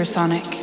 Supersonic.